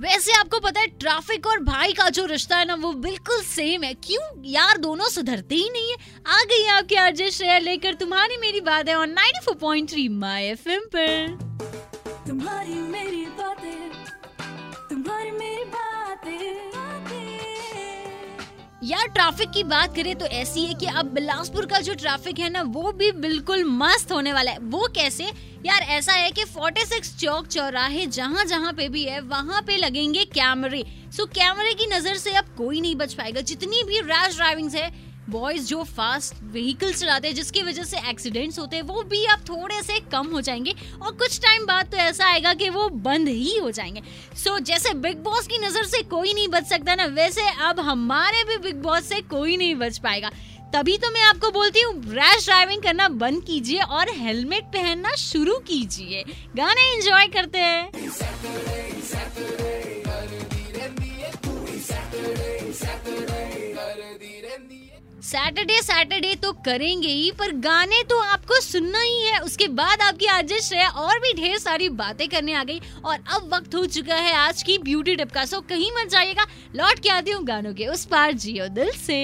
वैसे आपको पता है, ट्रैफ़िक और भाई का जो रिश्ता है ना, वो बिल्कुल सेम है। क्यों? यार, दोनों सुधरते ही नहीं है। आ गई आपकी आरजे शेयर लेकर, तुम्हारी मेरी बात है और 94.3 माय एफएम पर। तुम्हारी मेरी बातें, तुम्हारी मेरी बातें। यार ट्रैफ़िक की बात करें तो ऐसी है कि अब बिलासपुर का जो ट्रैफ़िक है ना, वो भी बिल्कुल मस्त होने वाला है। वो कैसे? यार, ऐसा है कि 46 चौक चौराहे जहाँ जहाँ पे भी है, वहाँ पे लगेंगे कैमरे। सो कैमरे की नज़र से अब कोई नहीं बच पाएगा। जितनी भी रैश ड्राइविंग है बॉयज़ जो फास्ट व्हीकल चलाते हैं जिसकी वजह से एक्सीडेंट्स होते हैं वो भी अब थोड़े से कम हो जाएँगे और कुछ टाइम बाद तो ऐसा आएगा कि वो बंद ही हो जाएँगे। सो so, जैसे बिग बॉस की नज़र से कोई नहीं बच सकता ना वैसे अब हमारे भी बिग बॉस से कोई नहीं बच पाएगा। तभी तो मैं आपको बोलती हूँ रैश ड्राइविंग करना बंद कीजिए और हेलमेट पहनना शुरू कीजिए। गाने एंजॉय करते हैं। सैटरडे सैटरडे तो करेंगे ही, पर गाने तो आपको सुनना ही है। उसके बाद आपकी आज श्रेया और भी ढेर सारी बातें करने आ गई, और अब वक्त हो चुका है आज की ब्यूटी टिप का सो कहीं मत जाइएगा, लौट के आती हूँ गानों के उस पार। जियो दिल से।